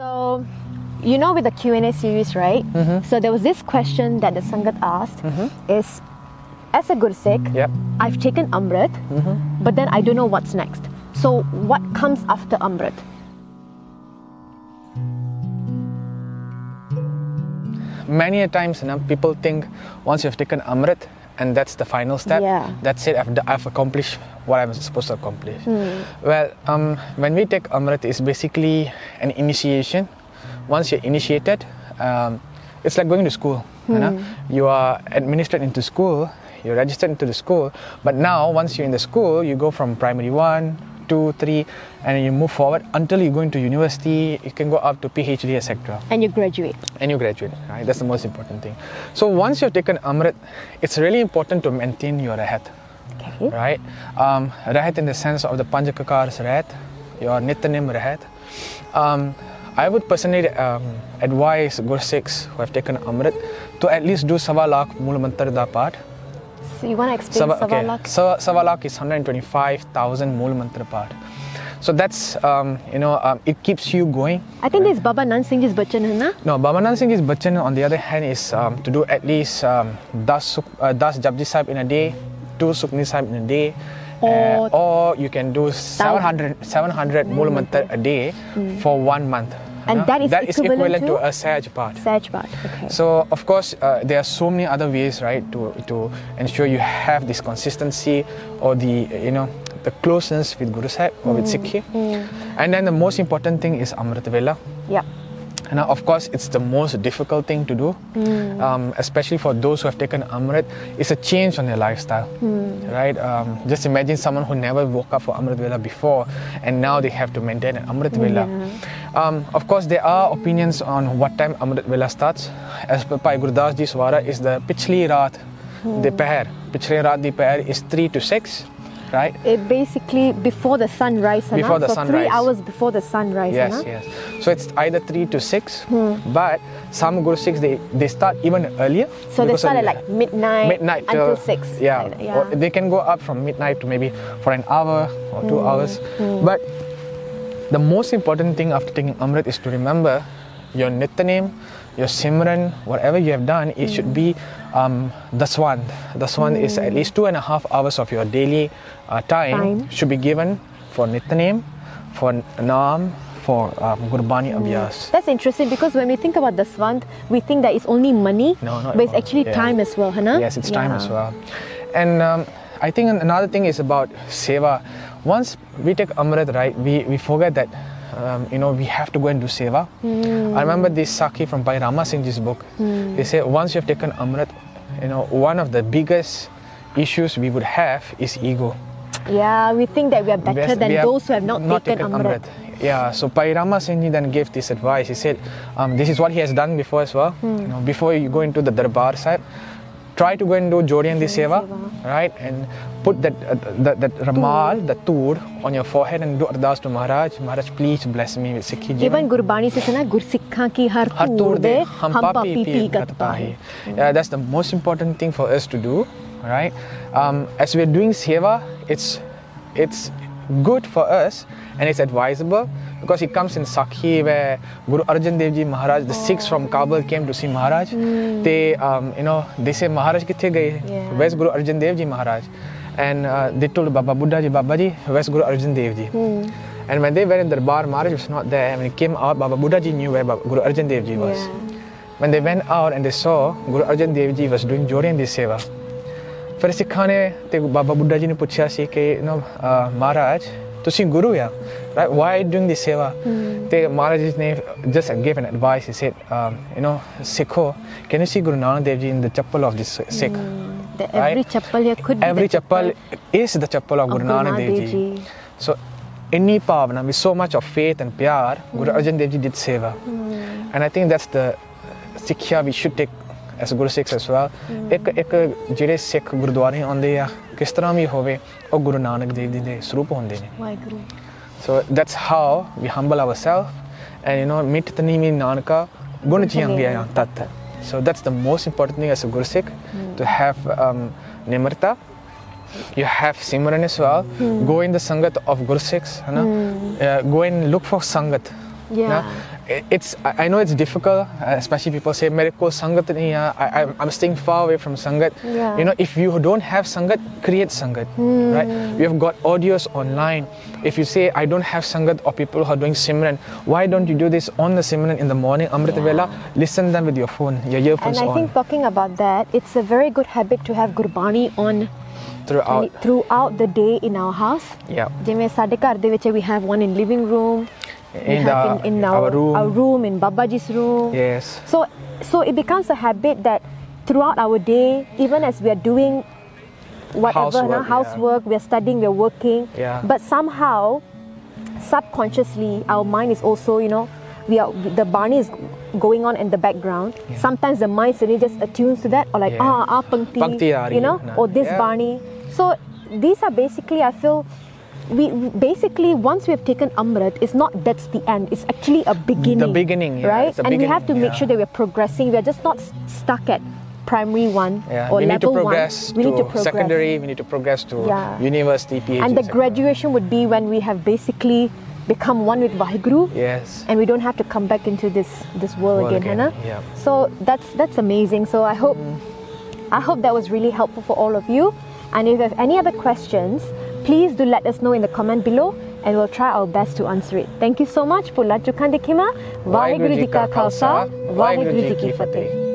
So, you know, with the Q and A series, right? Mm-hmm. So there was this question that the sangat asked: is as a Gursikh, Yep. I've taken Amrit, Mm-hmm. but then I don't know what's next. So, what comes after Amrit? Many a times, you know, people think once you've taken Amrit and that's the final step, Yeah. that's it, I've, I've accomplished what I'm supposed to accomplish. Hmm. Well, um, when we take Amrit, it's basically an initiation. Once you're initiated, um, it's like going to school. You, know? Hmm. you are administered into school, you're registered into the school, but now once you're in the school, you go from primary one, two, three, and you move forward until you go into university. You can go up to PhD, etc And you graduate. and you graduate, right? That's the most important thing. So once you've taken Amrit, it's really important to maintain your Rahat, Okay. right? Um, Rahat in the sense of the Panjakakars Rahat, your Nityanim Rahat. Um, I would personally um, advise Gursikhs who have taken Amrit to at least do Sawa Lakh Mool Mantar da Path. So you want to explain Sawa, okay. Savalak? Sawa Lakh is 125,000 Mool Mantra Path. So that's, um, you know, um, it keeps you going. I think this is Baba Nand Singh Ji's bachan hai na? No, Baba Nand Singh's bachan on the other hand is um, to do at least um, 10 suk, uh, 10 Japji Sahib in a day, 2 Sukhmani Sahib in a day. Or- uh, or you can do 700, 700 Mool Mantar a day for one month. And that is that is equivalent equivalent to? to a Saj part. Saj Bhat. Okay. So of course uh, there are so many other ways, right, to to ensure you have this consistency or the you know the closeness with Guru Sahib or with Sikhi. And then the most important thing is Amrit Vela. yeah. Now, of course, it's the most difficult thing to do, um, especially for those who have taken Amrit. It's a change on their lifestyle, right? Um, just imagine someone who never woke up for Amrit Vela before, and now they have to maintain an Amrit Vela. Um, of course, there are opinions on what time Amrit Vela starts. As per Bhai Gurdas Ji Swara, is the Pichli Raat, the Pahar. Pichli Raat, the Pahar is 3 to 6, right? It basically before the sunrise. Before the so three hours before the sunrise. Yes, na? yes. So it's either three to six, hmm. but some Guru Sikhs they, they start even earlier. So they start at like midnight, midnight until till- six. Yeah, like Or they can go up from midnight to maybe for an hour or two hmm, hours. Hmm. But the most important thing after taking Amrit is to remember your Nityanem, your Simran, whatever you have done, it should be um, Daswand. Daswand is at least two and a half hours of your daily uh, time, Time. should be given for Nityanem, for Naam, for um, Gurbani Abhyas. That's interesting because when we think about Daswand, we think that it's only money, No, but it's actually Yeah. time as well, Hana? Yes, it's time as well. And um, I think another thing is about seva. Once we take Amrit, right, we, we forget that, um, you know, we have to go and do seva. I remember this Sakhi from Bhai Rama Singh Ji's book. He said, once you've taken Amrit, you know, one of the biggest issues we would have is ego. Yeah, we think that we are better Best- than those who have not, taken, Amrit. Yeah, so Bhai Rama Singh then gave this advice. He said, um, this is what he has done before as well. Hmm. You know, before you go into the Darbar Sahib, try to go and do Jori Di Seva, right? And put that, uh, that, that ramal, the tur, on your forehead and do ardas to Maharaj. Maharaj, please bless me with Sikhi Jeevan. Even Gurbani says, na, Gursikha ki har tur de, hum papi pi that's the most important thing for us to do, right? Um, as we're doing Seva, it's, it's good for us and it's advisable because it comes in Sakhi where Guru Arjan Dev Ji Maharaj, the Sikhs from Kabul came to see Maharaj. They, um, you know, they say Maharaj kithe gaye? Yeah. Where's Guru Arjan Dev Ji Maharaj? And uh, they told Baba Buddha Ji, Baba Ji, where's Guru Arjan Dev Ji? And when they went in the bar, Maharaj was not there. And when he came out, Baba Buddha Ji knew where Baba, Guru Arjan Dev Ji was. Yeah. When they went out and they saw Guru Arjan Dev Ji was doing the Seva, ਫਿਰ ਸਿੱਖਾਂ ਨੇ ਤੇ ਬਾਬਾ ਬੁੱਢਾ ਜੀ ਨੇ ਪੁੱਛਿਆ ਸੀ ਕਿ you نو ਮਹਾਰਾਜ ਤੁਸੀਂ ਗੁਰੂ ਆ ਰਾਈਟ ਵਾਈ ਡੂਇੰਗ ਦੀ ਸੇਵਾ ਤੇ ਮਹਾਰਾਜ ਜੀ ਨੇ just give an advice he said you know ਸਿੱਖੋ can you see Guru Nanak Dev ji in the chappal of this Sikh That every Right. chappal here could be every the chappal is the chappal of of Guru Nanak Dev Dev Ji. So, inni pavana with so much of faith and pyar, Guru Arjan Dev Ji did seva. And I think that's the ਸਿੱਖਿਆ we should take S ਗੁਰੂ ਸਿੱਖ ਸਸਵਾ ਇੱਕ ਇੱਕ ਜਿਹੜੇ ਸਿੱਖ ਗੁਰਦੁਆਰੇ ਆਉਂਦੇ ਆ ਕਿਸ ਤਰ੍ਹਾਂ ਵੀ ਹੋਵੇ ਉਹ ਗੁਰੂ ਨਾਨਕ ਦੇਵ ਜੀ ਦੇ ਸਰੂਪ ਹੁੰਦੇ ਨੇ Waheguru so that's how we humble ourselves and you know ਮਿਟ ਤਨੀ ਮੀ ਨਾਨਕਾ ਗੁਣ ਚੀਆਂ ਗਿਆ ਤਤ So that's the most important thing as a guru Sikh mm. to have um, nimrata. You have Simran as well. Mm. Go in the Sangat of Guru Sikhs. You know? mm. uh, go and look for Sangat. Yeah. You know? it's I I know it's difficult, uh, especially people say मेरे को संगत नहीं है. I, I'm, I'm staying far away from sangat. Yeah. You know, if you don't have sangat, create sangat. Right? We have got audios online. If you say I don't have sangat or people who are doing Simran, why don't you do this on the Simran in the morning, Amrit Yeah. Vela? Listen them with your phone, your And earphones I on think talking about that, it's a very good habit to have Gurbani on throughout. throughout the day in our house. Yeah. ਜਿਵੇਂ ਸਾਡੇ ਘਰ ਦੇ ਵਿੱਚ we have one in living room. In the- in, in our our, room. our room in Babaji's room. Yes. So so it becomes a habit that throughout our day, even as we are doing whatever Housework, now, yeah. we are studying, we are working. Yeah. But somehow, subconsciously, our mind is also, you know, we are the Bani is going on in the background. Sometimes the mind suddenly just attunes to that, or like Yeah. ah ah pangti, Pangti you know, or this Yeah. Bani. So these are basically, I feel. We basically once we have taken Amrit, it's not that's the end. It's actually a beginning. The beginning, yeah, right? and we have to beginning, make yeah. sure that we're progressing. We're just not stuck at primary one Yeah, or we need to level progress one. We to need to progress. secondary. We need to progress to university, PhD. And the graduation would be when we have basically become one with Vaheguru. Yes. And we don't have to come back into this this world, World again, again, Hannah. yeah. So that's that's amazing. So I hope mm. I hope that was really helpful for all of you. And if you have any other questions, please do let us know in the comment below and we'll try our best to answer it. Thank you so much. Pula Chukan Dikima. Vaheguru Ji Ka Khalsa. Vaheguru Ji Ki Fateh.